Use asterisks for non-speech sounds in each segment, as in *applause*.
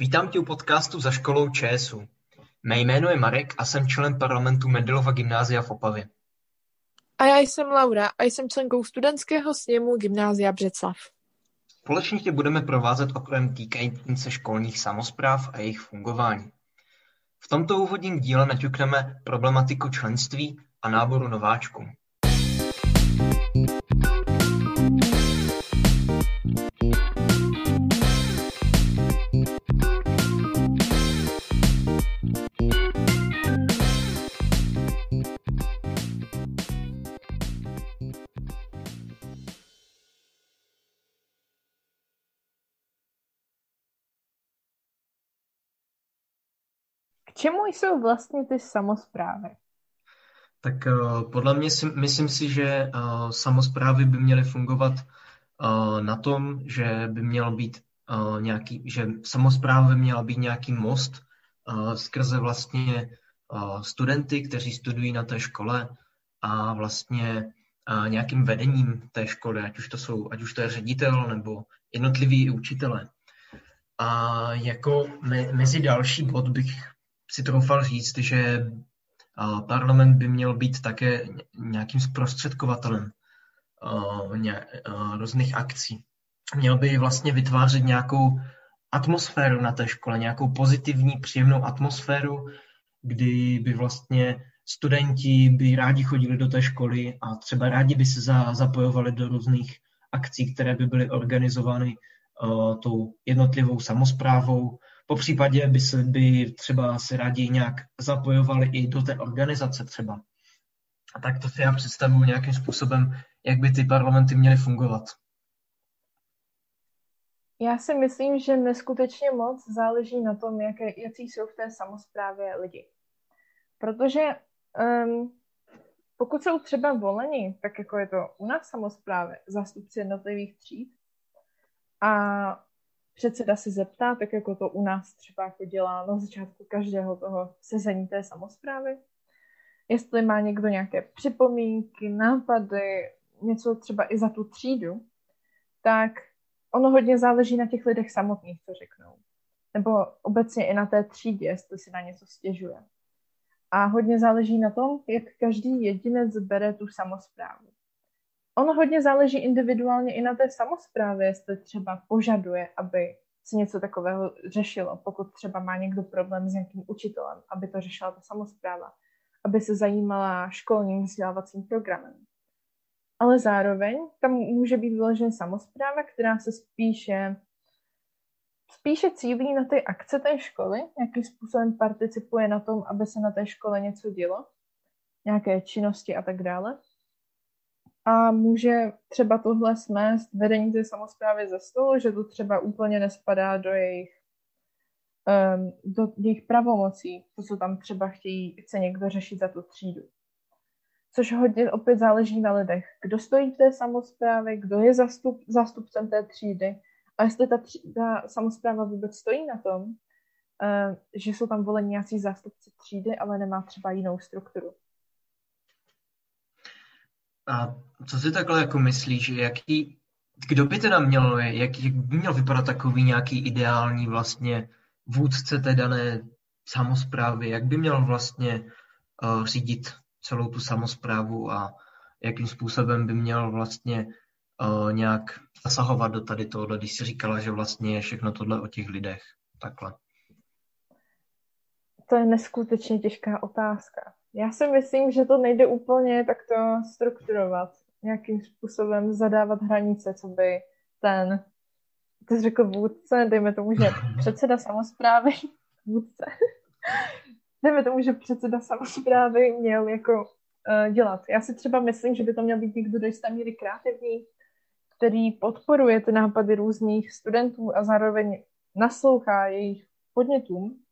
Vítám tě u podcastu Za školou ČSU. Mé jméno je Marek a jsem členem parlamentu Mendelova gymnázia v Opavě. A já jsem Laura a jsem členkou studentského sněmu Gymnázia Břeclav. Společně tě budeme provázet oknem týkajícím se školních samozpráv a jejich fungování. V tomto úvodním díle naťukneme problematiku členství a náboru nováčků. Čemu jsou vlastně ty samozprávy? Tak uh, podle mě si, myslím si, že uh, samozprávy by měly fungovat uh, na tom, že by měl být nějaký, že samozpráva by měla být nějaký most skrze vlastně studenty, kteří studují na té škole a vlastně nějakým vedením té školy, ať už to jsou, ať už to je ředitel nebo jednotliví učitelé. A jako me, mezi další bod bych si troufal říct, že parlament by měl být také nějakým zprostředkovatelem různých akcí. Měl by vlastně vytvářet nějakou atmosféru na té škole, nějakou pozitivní, příjemnou atmosféru, kdy by vlastně studenti by rádi chodili do té školy a třeba rádi by se za, zapojovali do různých akcí, které by byly organizovány uh, tou jednotlivou samozprávou, po případě by se by třeba se rádi nějak zapojovali i do té organizace třeba. A tak to si já představuji nějakým způsobem, jak by ty parlamenty měly fungovat. Já si myslím, že neskutečně moc záleží na tom, jaké, jaký jsou v té samozprávě lidi. Protože um, pokud jsou třeba voleni, tak jako je to u nás samozprávy, zástupci jednotlivých tříd, a předseda se zeptá, tak jako to u nás třeba jako dělá na začátku každého toho sezení té samozprávy, jestli má někdo nějaké připomínky, nápady, něco třeba i za tu třídu, tak ono hodně záleží na těch lidech samotných, co řeknou. Nebo obecně i na té třídě, jestli si na něco stěžuje. A hodně záleží na tom, jak každý jedinec bere tu samozprávu ono hodně záleží individuálně i na té samozprávě, jestli třeba požaduje, aby se něco takového řešilo, pokud třeba má někdo problém s nějakým učitelem, aby to řešila ta samozpráva, aby se zajímala školním vzdělávacím programem. Ale zároveň tam může být vyložen samozpráva, která se spíše spíše cílí na ty akce té školy, jakým způsobem participuje na tom, aby se na té škole něco dělo, nějaké činnosti a tak dále a může třeba tohle smést vedení té samozprávy ze stolu, že to třeba úplně nespadá do jejich, um, do jejich pravomocí, to, co tam třeba chtějí, chce někdo řešit za tu třídu. Což hodně opět záleží na lidech. Kdo stojí v té samozprávě, kdo je zastup, zástupcem té třídy a jestli ta, ta samozpráva vůbec stojí na tom, uh, že jsou tam voleni nějací zástupci třídy, ale nemá třeba jinou strukturu. A co si takhle jako myslíš, jaký, kdo by teda měl, jak, jak by měl vypadat takový nějaký ideální vlastně vůdce té dané samozprávy, jak by měl vlastně uh, řídit celou tu samozprávu a jakým způsobem by měl vlastně uh, nějak zasahovat do tady tohle, když si říkala, že vlastně je všechno tohle o těch lidech. Takhle. To je neskutečně těžká otázka. Já si myslím, že to nejde úplně takto strukturovat, nějakým způsobem zadávat hranice, co by ten, ty jsi řekl vůdce, dejme tomu, že předseda samozprávy, *laughs* vůdce, *laughs* dejme tomu, že předseda samozprávy měl jako uh, dělat. Já si třeba myslím, že by to měl být někdo do jisté míry kreativní, který podporuje ty nápady různých studentů a zároveň naslouchá jejich podnětům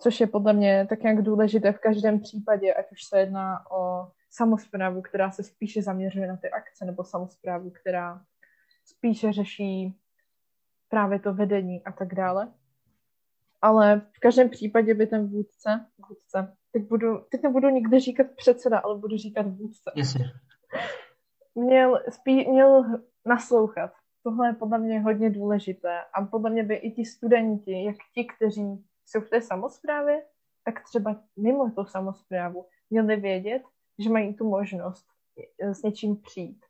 což je podle mě tak nějak důležité v každém případě, ať už se jedná o samozprávu, která se spíše zaměřuje na ty akce, nebo samozprávu, která spíše řeší právě to vedení a tak dále. Ale v každém případě by ten vůdce, vůdce teď, budu, teď nebudu nikdy říkat předseda, ale budu říkat vůdce. Jasně. Měl, spí, měl naslouchat tohle je podle mě hodně důležité a podle mě by i ti studenti, jak ti, kteří jsou v té samozprávě, tak třeba mimo tu samozprávu měli vědět, že mají tu možnost eh, s něčím přijít.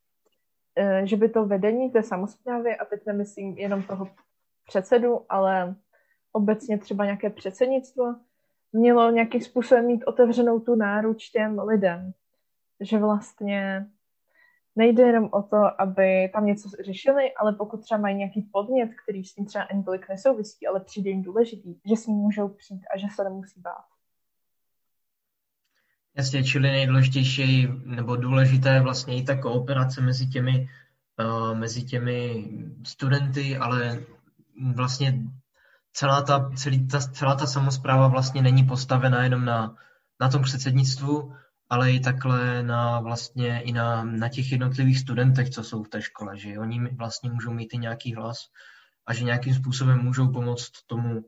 Eh, že by to vedení té samozprávy, a teď nemyslím jenom toho předsedu, ale obecně třeba nějaké předsednictvo, mělo nějakým způsobem mít otevřenou tu náruč těm lidem. Že vlastně nejde jenom o to, aby tam něco řešili, ale pokud třeba mají nějaký podnět, který s tím třeba ani tolik nesouvisí, ale přijde jim důležitý, že s ním můžou přijít a že se nemusí bát. Jasně, čili nejdůležitější nebo důležité je vlastně i ta kooperace mezi těmi, uh, mezi těmi studenty, ale vlastně celá ta, celý ta, celá ta samozpráva vlastně není postavena jenom na, na tom předsednictvu, ale i takhle na vlastně i na, na těch jednotlivých studentech, co jsou v té škole, že oni vlastně můžou mít i nějaký hlas a že nějakým způsobem můžou pomoct tomu,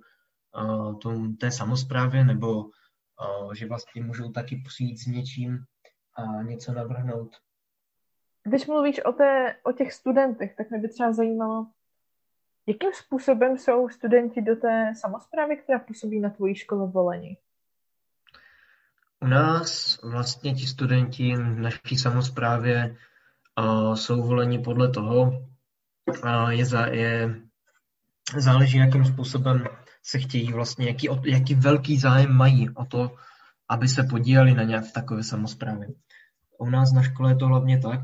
uh, tomu té samozprávě nebo uh, že vlastně můžou taky přijít s něčím a něco navrhnout. Když mluvíš o, té, o těch studentech, tak mě by třeba zajímalo, jakým způsobem jsou studenti do té samozprávy, která působí na tvojí škole voleni? U nás vlastně ti studenti naší samozprávě uh, jsou voleni podle toho, je, za, je, záleží, jakým způsobem se chtějí vlastně, jaký, jaký velký zájem mají o to, aby se podíleli na nějak takové samozprávě. U nás na škole je to hlavně tak,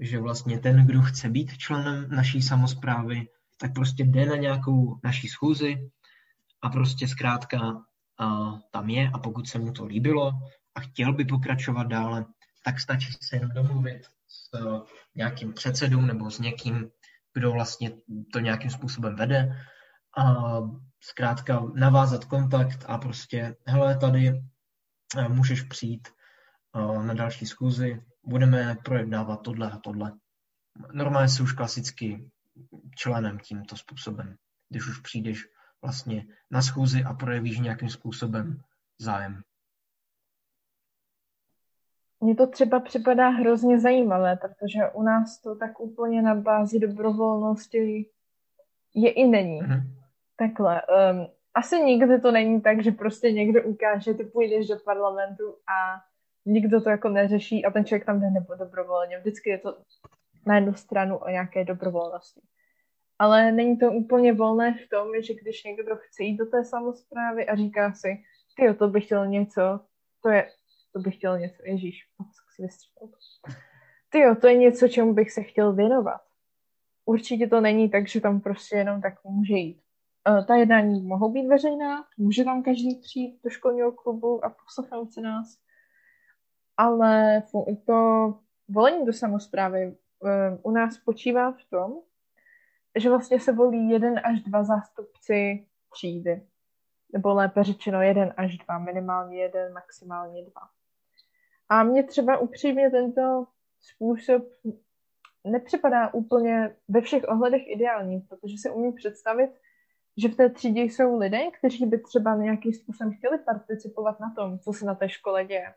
že vlastně ten, kdo chce být členem naší samozprávy, tak prostě jde na nějakou naší schůzi a prostě zkrátka tam je a pokud se mu to líbilo a chtěl by pokračovat dále, tak stačí se jenom domluvit s uh, nějakým předsedou nebo s někým, kdo vlastně to nějakým způsobem vede a zkrátka navázat kontakt a prostě, hele, tady uh, můžeš přijít uh, na další schůzi, budeme projednávat tohle a tohle. Normálně se už klasicky členem tímto způsobem, když už přijdeš vlastně na schůzi a projevíš nějakým způsobem zájem. Mně to třeba připadá hrozně zajímavé, protože u nás to tak úplně na bázi dobrovolnosti je i není. Mm-hmm. Takhle. Um, asi nikdy to není tak, že prostě někdo ukáže, ty půjdeš do parlamentu a nikdo to jako neřeší a ten člověk tam jde nebo dobrovolně. Vždycky je to na jednu stranu o nějaké dobrovolnosti. Ale není to úplně volné v tom, že když někdo chce jít do té samozprávy a říká si, ty to bych chtěl něco, to je, to bych chtěl něco, ježíš, si vystřelil. Ty to je něco, čemu bych se chtěl věnovat. Určitě to není tak, že tam prostě jenom tak může jít. Uh, ta jednání mohou být veřejná, může tam každý přijít do školního klubu a poslechnout se nás, ale to volení do samozprávy uh, u nás spočívá v tom, že vlastně se volí jeden až dva zástupci třídy. Nebo lépe řečeno jeden až dva, minimálně jeden, maximálně dva. A mně třeba upřímně tento způsob nepřipadá úplně ve všech ohledech ideální, protože si umím představit, že v té třídě jsou lidé, kteří by třeba nějakým způsobem chtěli participovat na tom, co se na té škole děje.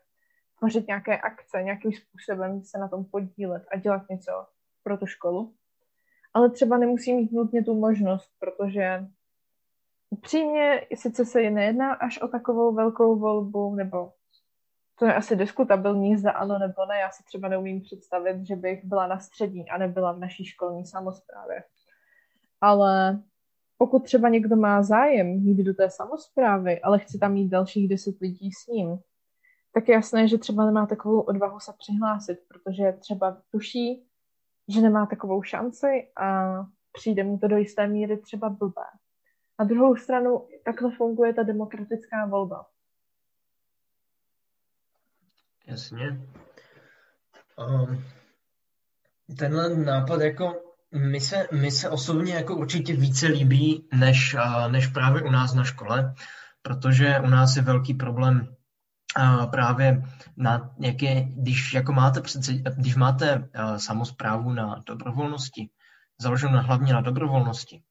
Tvořit nějaké akce, nějakým způsobem se na tom podílet a dělat něco pro tu školu ale třeba nemusí mít nutně tu možnost, protože upřímně sice se nejedná až o takovou velkou volbu, nebo to je asi diskutabilní, zda ano nebo ne. Já si třeba neumím představit, že bych byla na střední a nebyla v naší školní samozprávě. Ale pokud třeba někdo má zájem jít do té samozprávy, ale chce tam mít dalších deset lidí s ním, tak je jasné, že třeba nemá takovou odvahu se přihlásit, protože třeba tuší, že nemá takovou šanci a přijde mu to do jisté míry třeba blbé. Na druhou stranu takhle funguje ta demokratická volba. Jasně. Um, tenhle nápad jako mi se, mi se osobně jako určitě více líbí, než, uh, než právě u nás na škole, protože u nás je velký problém právě na jaké, když jako máte přece, když máte uh, samozprávu na dobrovolnosti, založenou na, hlavně na dobrovolnosti,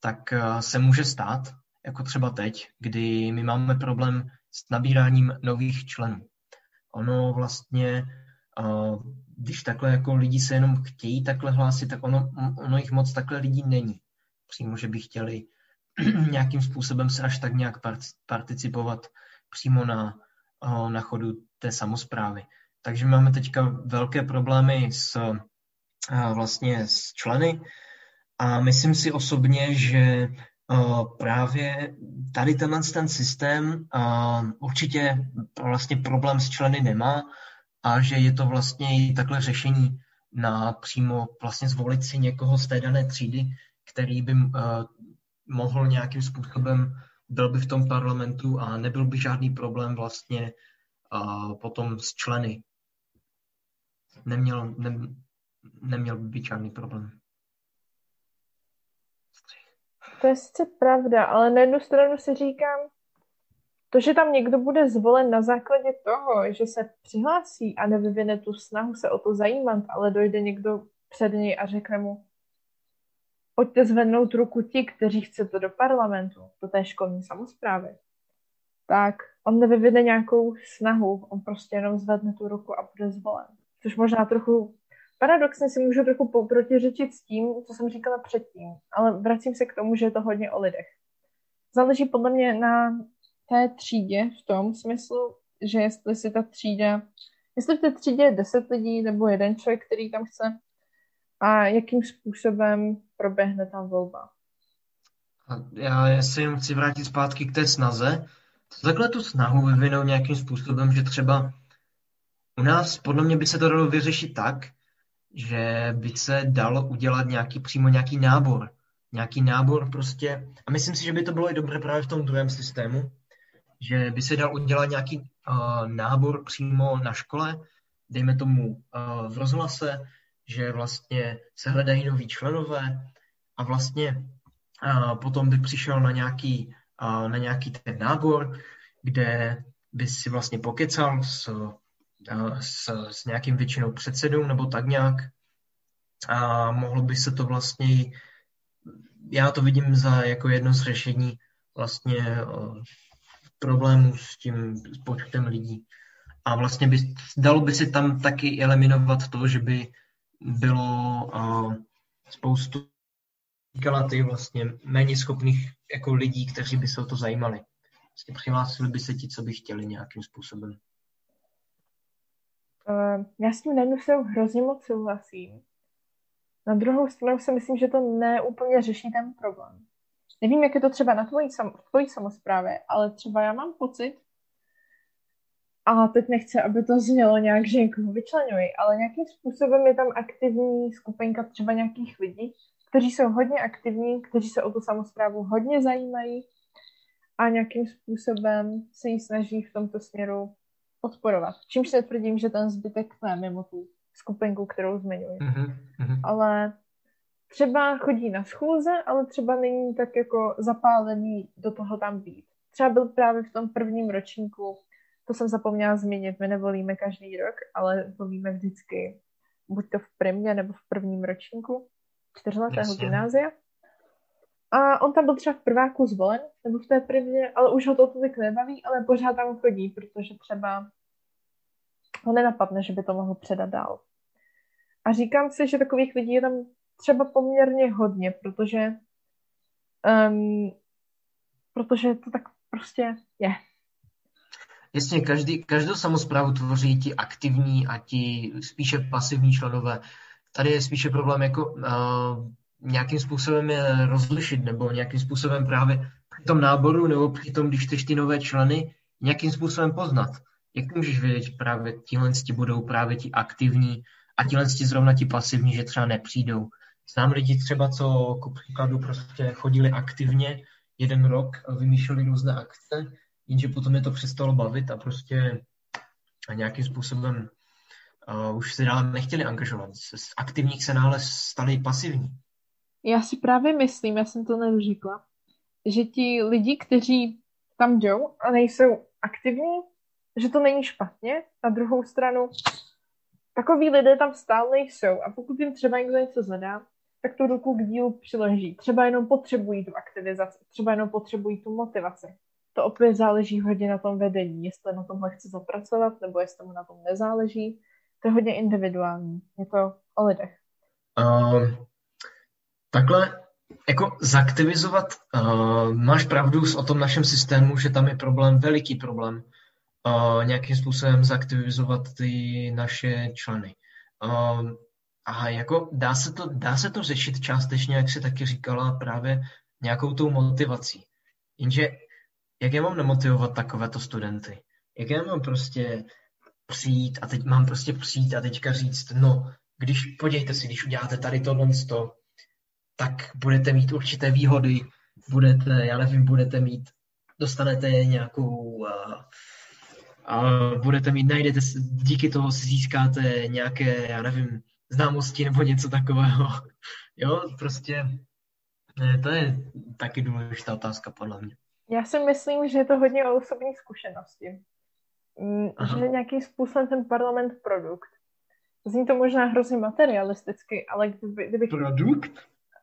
tak uh, se může stát, jako třeba teď, kdy my máme problém s nabíráním nových členů. Ono vlastně když takhle jako lidi se jenom chtějí takhle hlásit, tak ono, ono jich moc takhle lidí není. Přímo, že by chtěli *clears throat* nějakým způsobem se až tak nějak participovat přímo na, na chodu té samozprávy. Takže máme teďka velké problémy s vlastně s členy a myslím si osobně, že právě tady tenhle ten systém určitě vlastně problém s členy nemá a že je to vlastně i takhle řešení na přímo vlastně zvolit si někoho z té dané třídy, který by mohl nějakým způsobem, byl by v tom parlamentu a nebyl by žádný problém vlastně potom s členy. Neměl, ne, neměl by být žádný problém. To je sice pravda, ale na jednu stranu si říkám, to, že tam někdo bude zvolen na základě toho, že se přihlásí a nevyvine tu snahu se o to zajímat, ale dojde někdo před něj a řekne mu, pojďte zvednout ruku ti, kteří chcete do parlamentu, do té školní samozprávy, tak on nevyvine nějakou snahu, on prostě jenom zvedne tu ruku a bude zvolen. Což možná trochu paradoxně si můžu trochu protiřečit s tím, co jsem říkala předtím, ale vracím se k tomu, že je to hodně o lidech. Záleží podle mě na té třídě v tom smyslu, že jestli si ta třída, jestli v té třídě je deset lidí nebo jeden člověk, který tam chce a jakým způsobem proběhne tam volba. Já si jenom chci vrátit zpátky k té snaze. Takhle tu snahu vyvinout nějakým způsobem, že třeba u nás podle mě by se to dalo vyřešit tak, že by se dalo udělat nějaký, přímo nějaký nábor. Nějaký nábor prostě, a myslím si, že by to bylo i dobré právě v tom druhém systému, že by se dal udělat nějaký uh, nábor přímo na škole, dejme tomu uh, v rozhlase, že vlastně se hledají noví členové a vlastně uh, potom by přišel na nějaký, uh, na nějaký ten nábor, kde by si vlastně pokecal s s, s nějakým většinou předsedou nebo tak nějak. A mohlo by se to vlastně, já to vidím za jako jedno z řešení vlastně problémů s tím s počtem lidí. A vlastně by, dalo by se tam taky eliminovat to, že by bylo uh, spoustu ty vlastně méně schopných jako lidí, kteří by se o to zajímali. Vlastně přihlásili by se ti, co by chtěli nějakým způsobem. Uh, já s tím stranu hrozně moc souhlasím. Na druhou stranu si myslím, že to neúplně řeší ten problém. Nevím, jak je to třeba na tvojí, sam, tvojí samozprávě, ale třeba já mám pocit, a teď nechci, aby to znělo nějak, že někoho vyčlenuji, ale nějakým způsobem je tam aktivní skupinka třeba nějakých lidí, kteří jsou hodně aktivní, kteří se o tu samozprávu hodně zajímají a nějakým způsobem se jí snaží v tomto směru podporovat. Čímž se tvrdím, že ten zbytek ne mimo tu skupinku, kterou zmiňuji. Mm-hmm. Ale třeba chodí na schůze, ale třeba není tak jako zapálený do toho tam být. Třeba byl právě v tom prvním ročníku, to jsem zapomněla zmínit, my nevolíme každý rok, ale volíme vždycky buď to v primě nebo v prvním ročníku čtyřletého gymnázia. A on tam byl třeba v prváku zvolen, nebo v té prvně, ale už ho to tolik nebaví, ale pořád tam chodí, protože třeba ho nenapadne, že by to mohl předat dál. A říkám si, že takových lidí je tam třeba poměrně hodně, protože um, protože to tak prostě je. Jasně, každý, každou samozprávu tvoří ti aktivní a ti spíše pasivní členové. Tady je spíše problém jako uh, nějakým způsobem je rozlišit nebo nějakým způsobem právě při tom náboru nebo při tom, když chceš ty nové členy, nějakým způsobem poznat. Jak můžeš vědět, že právě tihle budou právě ti aktivní a tihle zrovna ti pasivní, že třeba nepřijdou. Znám lidi třeba, co ku příkladu prostě chodili aktivně jeden rok, vymýšleli různé akce, jenže potom je to přestalo bavit a prostě a nějakým způsobem uh, už se dále nechtěli angažovat. Z aktivních se nále stali pasivní. Já si právě myslím, já jsem to neřekla, že ti lidi, kteří tam jdou a nejsou aktivní, že to není špatně. Na druhou stranu, takový lidé tam stále jsou a pokud jim třeba někdo něco zadá, tak tu ruku k dílu přiloží. Třeba jenom potřebují tu aktivizaci, třeba jenom potřebují tu motivaci. To opět záleží hodně na tom vedení, jestli na tomhle chce zapracovat, nebo jestli mu na tom nezáleží, To je hodně individuální. Je to o lidech. Uh, takhle jako zaktivizovat, uh, máš pravdu o tom našem systému, že tam je problém, veliký problém, uh, nějakým způsobem zaktivizovat ty naše členy. Uh, a jako dá se, to, dá se to řešit částečně, jak jsi taky říkala, právě nějakou tou motivací. Jenže jak já mám nemotivovat takovéto studenty? Jak já mám prostě přijít a teď mám prostě přijít a teďka říct, no, když, podívejte si, když uděláte tady tohle sto, tak budete mít určité výhody, budete, já nevím, budete mít, dostanete nějakou, a, a budete mít, najdete, díky toho si získáte nějaké, já nevím, známosti nebo něco takového. *laughs* Jo, prostě to je taky důležitá otázka podle mě. Já si myslím, že je to hodně o osobní zkušenosti. Mm, Aha. Že nějakým způsobem ten parlament produkt. Zní to možná hrozně materialisticky, ale kdyby... kdyby... Produkt?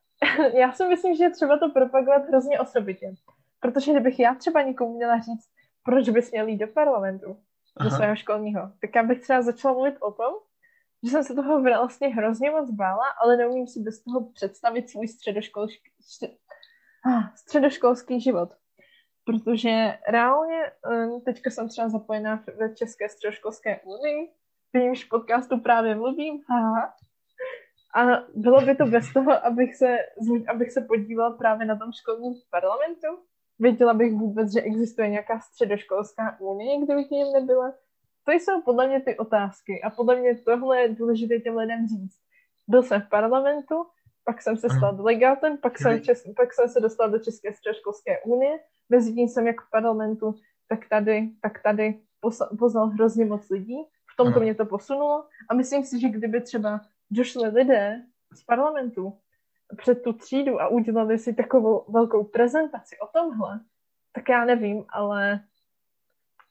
*laughs* já si myslím, že je třeba to propagovat hrozně osobitě. Protože kdybych já třeba někomu měla říct, proč bys měl jít do parlamentu, Aha. do svého školního, tak já bych třeba začala mluvit o tom, že jsem se toho vlastně hrozně moc bála, ale neumím si bez toho představit svůj středoškolský, ah, středoškolský život. Protože reálně teďka jsem třeba zapojená ve České středoškolské unii, v jejímž podcastu právě mluvím, haha. A bylo by to bez toho, abych se, abych se podívala právě na tom školním parlamentu. Věděla bych vůbec, že existuje nějaká středoškolská unie, kdybych něm nebyla. To jsou podle mě ty otázky. A podle mě tohle je důležité těm lidem říct. Byl jsem v parlamentu, pak jsem se stal delegátem, pak jsem, čes, pak jsem se dostal do České středoškolské unie, mezi tím jsem jak v parlamentu, tak tady, tak tady poznal hrozně moc lidí. V tomto mě to posunulo. A myslím si, že kdyby třeba došli lidé z parlamentu před tu třídu a udělali si takovou velkou prezentaci o tomhle, tak já nevím, ale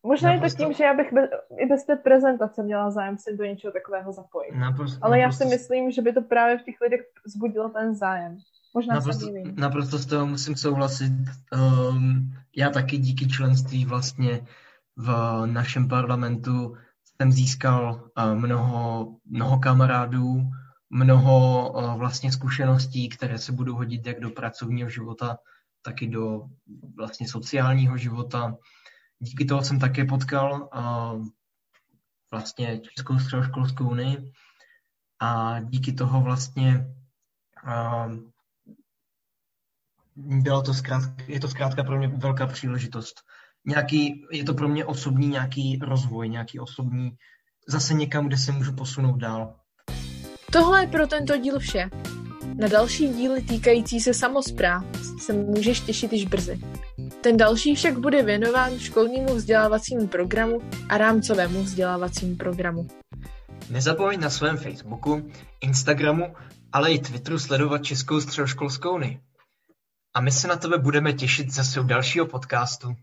možná naprosto... je to tím, že já bych bez, i bez té prezentace měla zájem se do něčeho takového zapojit. Naprosto, ale naprosto... já si myslím, že by to právě v těch lidech zbudilo ten zájem. Možná naprosto, naprosto s toho musím souhlasit. Um, já taky díky členství vlastně v našem parlamentu jsem získal uh, mnoho, mnoho kamarádů, mnoho uh, vlastně zkušeností, které se budou hodit jak do pracovního života, tak i do vlastně sociálního života. Díky toho jsem také potkal uh, vlastně Českou středoškolskou unii a díky toho vlastně uh, bylo to zkrátka, je to zkrátka pro mě velká příležitost. Nějaký, je to pro mě osobní nějaký rozvoj, nějaký osobní, zase někam, kde se můžu posunout dál. Tohle je pro tento díl vše. Na další díly týkající se samozpráv se můžeš těšit již brzy. Ten další však bude věnován školnímu vzdělávacímu programu a rámcovému vzdělávacímu programu. Nezapomeň na svém Facebooku, Instagramu, ale i Twitteru sledovat Českou středoškolskou unii. A my se na tebe budeme těšit zase u dalšího podcastu.